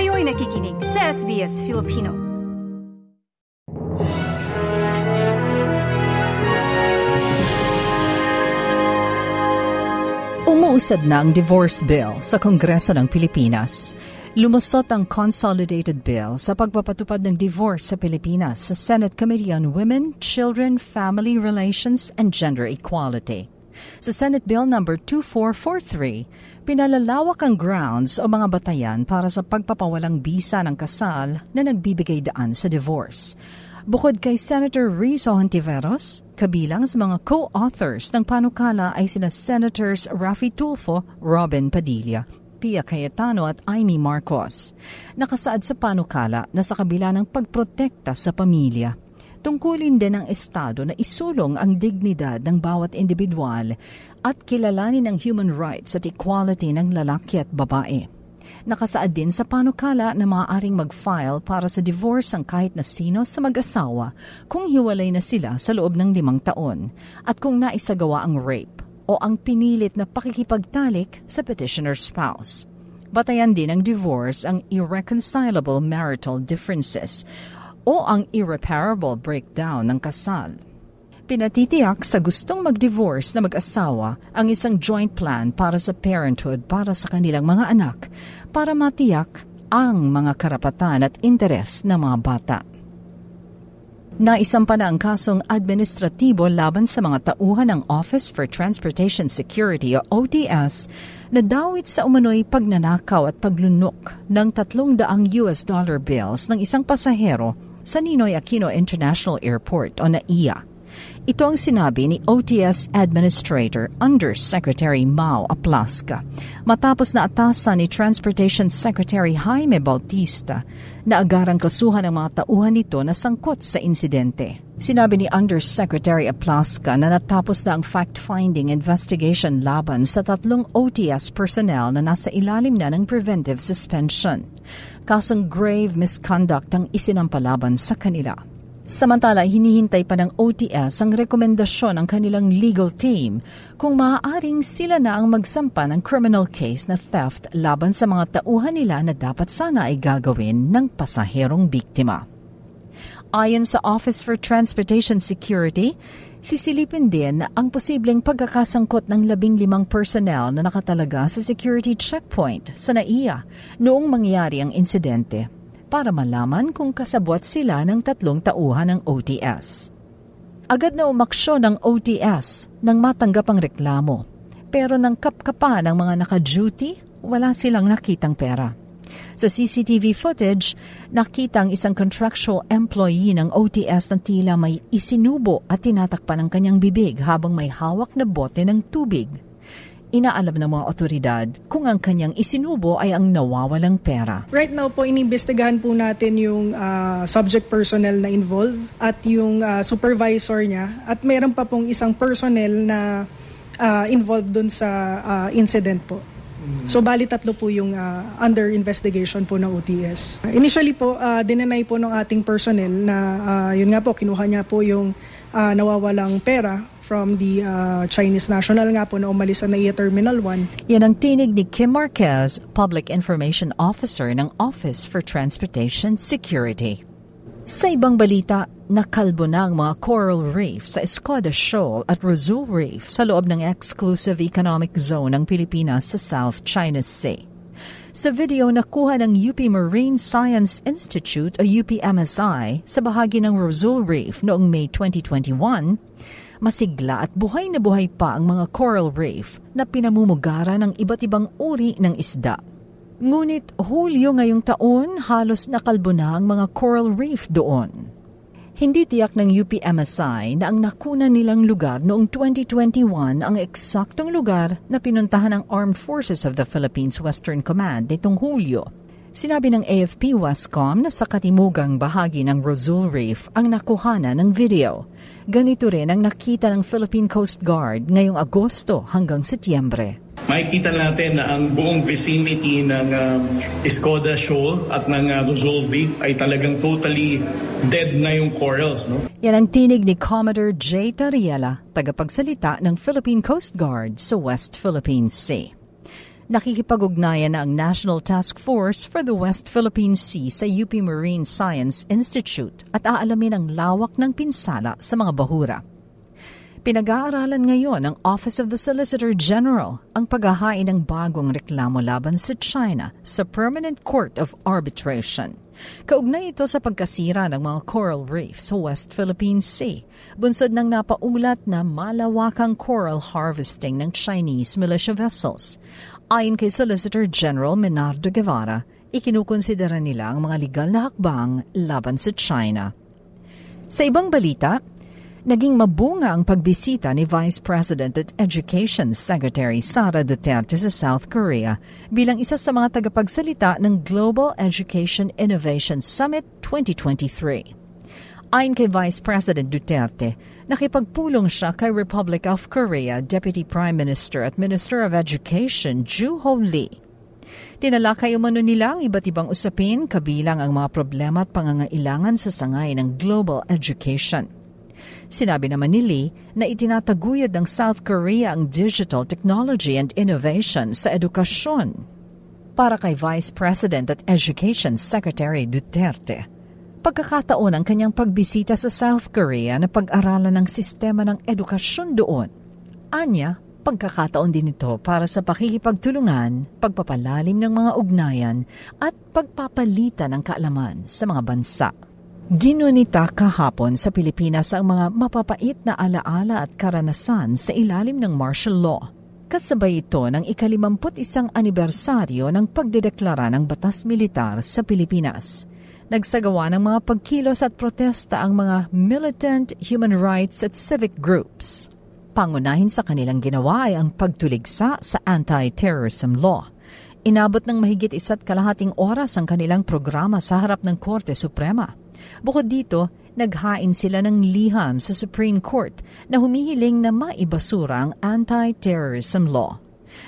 Kayo'y nakikinig sa SBS Filipino. Umuusad na ang divorce bill sa Kongreso ng Pilipinas. Lumusot ang Consolidated Bill sa pagpapatupad ng divorce sa Pilipinas sa Senate Committee on Women, Children, Family Relations and Gender Equality. Sa Senate Bill No. 2443, pinalalawak ang grounds o mga batayan para sa pagpapawalang bisa ng kasal na nagbibigay daan sa divorce. Bukod kay Senator Rizzo Hontiveros, kabilang sa mga co-authors ng panukala ay sina Senators Rafi Tulfo, Robin Padilla, Pia Cayetano at Amy Marcos. Nakasaad sa panukala na sa kabila ng pagprotekta sa pamilya, tungkulin din ng Estado na isulong ang dignidad ng bawat individual at kilalanin ang human rights at equality ng lalaki at babae. Nakasaad din sa panukala na maaaring mag-file para sa divorce ang kahit na sino sa mag-asawa kung hiwalay na sila sa loob ng limang taon at kung naisagawa ang rape o ang pinilit na pakikipagtalik sa petitioner's spouse. Batayan din ng divorce ang irreconcilable marital differences o ang irreparable breakdown ng kasal. Pinatitiyak sa gustong mag-divorce na mag-asawa ang isang joint plan para sa parenthood para sa kanilang mga anak para matiyak ang mga karapatan at interes ng mga bata. Naisampa na ang kasong administratibo laban sa mga tauhan ng Office for Transportation Security o ODS na dawit sa umano'y pagnanakaw at paglunok ng 300 US dollar bills ng isang pasahero sa Ninoy Aquino International Airport o NAIA. Ito ang sinabi ni OTS Administrator Undersecretary Mao Aplaska matapos na atasan ni Transportation Secretary Jaime Bautista na agarang kasuhan ng mga tauhan nito na sangkot sa insidente. Sinabi ni Undersecretary Aplaska na natapos na ang fact-finding investigation laban sa tatlong OTS personnel na nasa ilalim na ng preventive suspension. Kasong grave misconduct ang isinampalaban sa kanila. Samantala, hinihintay pa ng OTS ang rekomendasyon ng kanilang legal team kung maaaring sila na ang magsampa ng criminal case na theft laban sa mga tauhan nila na dapat sana ay gagawin ng pasaherong biktima. Ayon sa Office for Transportation Security, sisilipin din ang posibleng pagkakasangkot ng labing limang personnel na nakatalaga sa security checkpoint sa NAIA noong mangyari ang insidente para malaman kung kasabwat sila ng tatlong tauhan ng OTS. Agad na umaksyon ng OTS nang matanggap ang reklamo. Pero nang kapkapa ng mga naka-duty, wala silang nakitang pera. Sa CCTV footage, nakita ang isang contractual employee ng OTS na tila may isinubo at tinatakpan ng kanyang bibig habang may hawak na bote ng tubig inaalam ng mga otoridad kung ang kanyang isinubo ay ang nawawalang pera. Right now po, inimbestigahan po natin yung uh, subject personnel na involved at yung uh, supervisor niya at meron pa pong isang personnel na uh, involved dun sa uh, incident po. So bali tatlo po yung uh, under investigation po ng OTS. Initially po, uh, dinenay po ng ating personnel na uh, yun nga po, kinuha niya po yung uh, nawawalang pera from the uh, Chinese national nga po na umalis sa NAIA Terminal 1. Yan ang tinig ni Kim Marquez, Public Information Officer ng Office for Transportation Security. Sa ibang balita, nakalbo na ang mga coral reef sa Escoda Shoal at Rosul Reef sa loob ng exclusive economic zone ng Pilipinas sa South China Sea. Sa video na kuha ng UP Marine Science Institute o UPMSI sa bahagi ng Rosul Reef noong May 2021, masigla at buhay na buhay pa ang mga coral reef na pinamumugara ng iba't ibang uri ng isda. Ngunit Hulyo ngayong taon, halos nakalbo na ang mga coral reef doon. Hindi tiyak ng UPMSI na ang nakuna nilang lugar noong 2021 ang eksaktong lugar na pinuntahan ng Armed Forces of the Philippines Western Command nitong Hulyo. Sinabi ng AFP Wascom na sa katimugang bahagi ng Rosul Reef ang nakuhana ng video. Ganito rin ang nakita ng Philippine Coast Guard ngayong Agosto hanggang Setyembre. Makikita natin na ang buong vicinity ng uh, Escoda Shoal at ng uh, Rosul Reef ay talagang totally dead na yung corals. No? Yan ang tinig ni Commodore J. Tariela, tagapagsalita ng Philippine Coast Guard sa West Philippine Sea. Nakikipag-ugnayan na ang National Task Force for the West Philippine Sea sa UP Marine Science Institute at aalamin ang lawak ng pinsala sa mga bahura. Pinag-aaralan ngayon ng Office of the Solicitor General ang paghahain ng bagong reklamo laban sa China sa Permanent Court of Arbitration. Kaugnay ito sa pagkasira ng mga coral reef sa West Philippine Sea, bunsod ng napaulat na malawakang coral harvesting ng Chinese militia vessels. Ayon kay Solicitor General Menardo Guevara, ikinukonsidera nila ang mga legal na hakbang laban sa China. Sa ibang balita, Naging mabunga ang pagbisita ni Vice President at Education Secretary Sara Duterte sa South Korea bilang isa sa mga tagapagsalita ng Global Education Innovation Summit 2023. Ayon kay Vice President Duterte, nakipagpulong siya kay Republic of Korea Deputy Prime Minister at Minister of Education Ju Ho Lee. Tinalakay umano nila ang iba't ibang usapin kabilang ang mga problema at pangangailangan sa sangay ng global education. Sinabi naman ni Lee na itinataguyod ng South Korea ang digital technology and innovation sa edukasyon. Para kay Vice President at Education Secretary Duterte, pagkakataon ang kanyang pagbisita sa South Korea na pag-aralan ng sistema ng edukasyon doon. Anya, pagkakataon din ito para sa pakikipagtulungan, pagpapalalim ng mga ugnayan at pagpapalitan ng kaalaman sa mga bansa. Ginunita kahapon sa Pilipinas ang mga mapapait na alaala at karanasan sa ilalim ng martial law. Kasabay ito ng ikalimamput isang anibersaryo ng pagdedeklara ng batas militar sa Pilipinas. Nagsagawa ng mga pagkilos at protesta ang mga militant human rights at civic groups. Pangunahin sa kanilang ginawa ay ang pagtuligsa sa anti-terrorism law. Inabot ng mahigit isa't kalahating oras ang kanilang programa sa harap ng Korte Suprema. Bukod dito, naghain sila ng liham sa Supreme Court na humihiling na maibasura ang anti-terrorism law.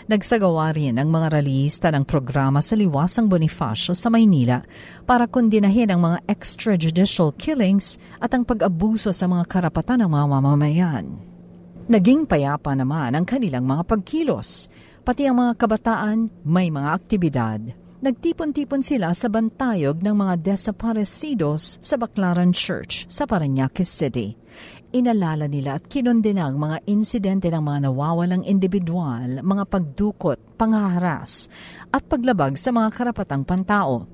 Nagsagawa rin ang mga ralista ng programa sa Liwasang Bonifacio sa Maynila para kondinahin ang mga extrajudicial killings at ang pag-abuso sa mga karapatan ng mga mamamayan. Naging payapa naman ang kanilang mga pagkilos, pati ang mga kabataan may mga aktibidad nagtipon-tipon sila sa bantayog ng mga desaparecidos sa Baclaran Church sa Parañaque City. Inalala nila at kinondena ang mga insidente ng mga nawawalang individual, mga pagdukot, panghaharas at paglabag sa mga karapatang pantao.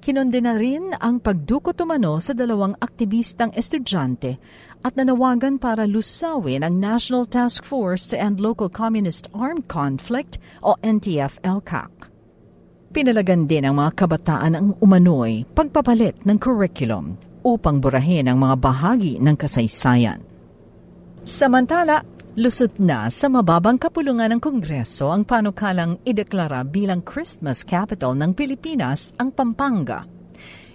Kinondena rin ang pagdukot umano sa dalawang aktivistang estudyante at nanawagan para lusawin ang National Task Force to End Local Communist Armed Conflict o NTF-LCAC. Pinalagan din ng mga kabataan ang umano'y pagpapalit ng curriculum upang burahin ang mga bahagi ng kasaysayan. Samantala, lusot na sa mababang kapulungan ng Kongreso ang panukalang ideklara bilang Christmas capital ng Pilipinas ang Pampanga.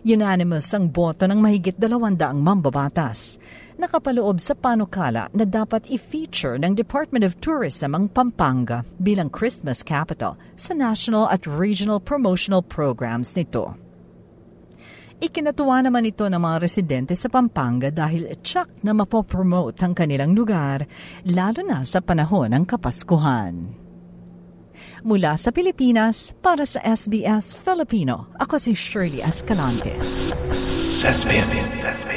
Unanimous ang boto ng mahigit dalawandaang mambabatas nakapaloob sa panukala na dapat i-feature ng Department of Tourism ang Pampanga bilang Christmas capital sa national at regional promotional programs nito. Ikinatuwa naman ito ng mga residente sa Pampanga dahil tsak na mapopromote ang kanilang lugar, lalo na sa panahon ng Kapaskuhan. Mula sa Pilipinas, para sa SBS Filipino, ako si Shirley Escalante. SBS. i-like,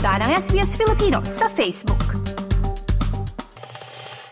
sundan ang SBS Filipino sa Facebook.